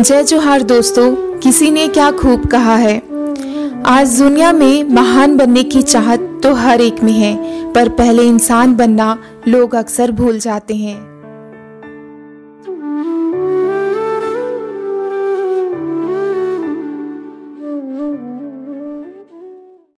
जय जोहार दोस्तों, किसी ने क्या खूब कहा है? आज दुनिया में महान बनने की चाहत तो हर एक में है, पर पहले इंसान बनना लोग अक्सर भूल जाते हैं।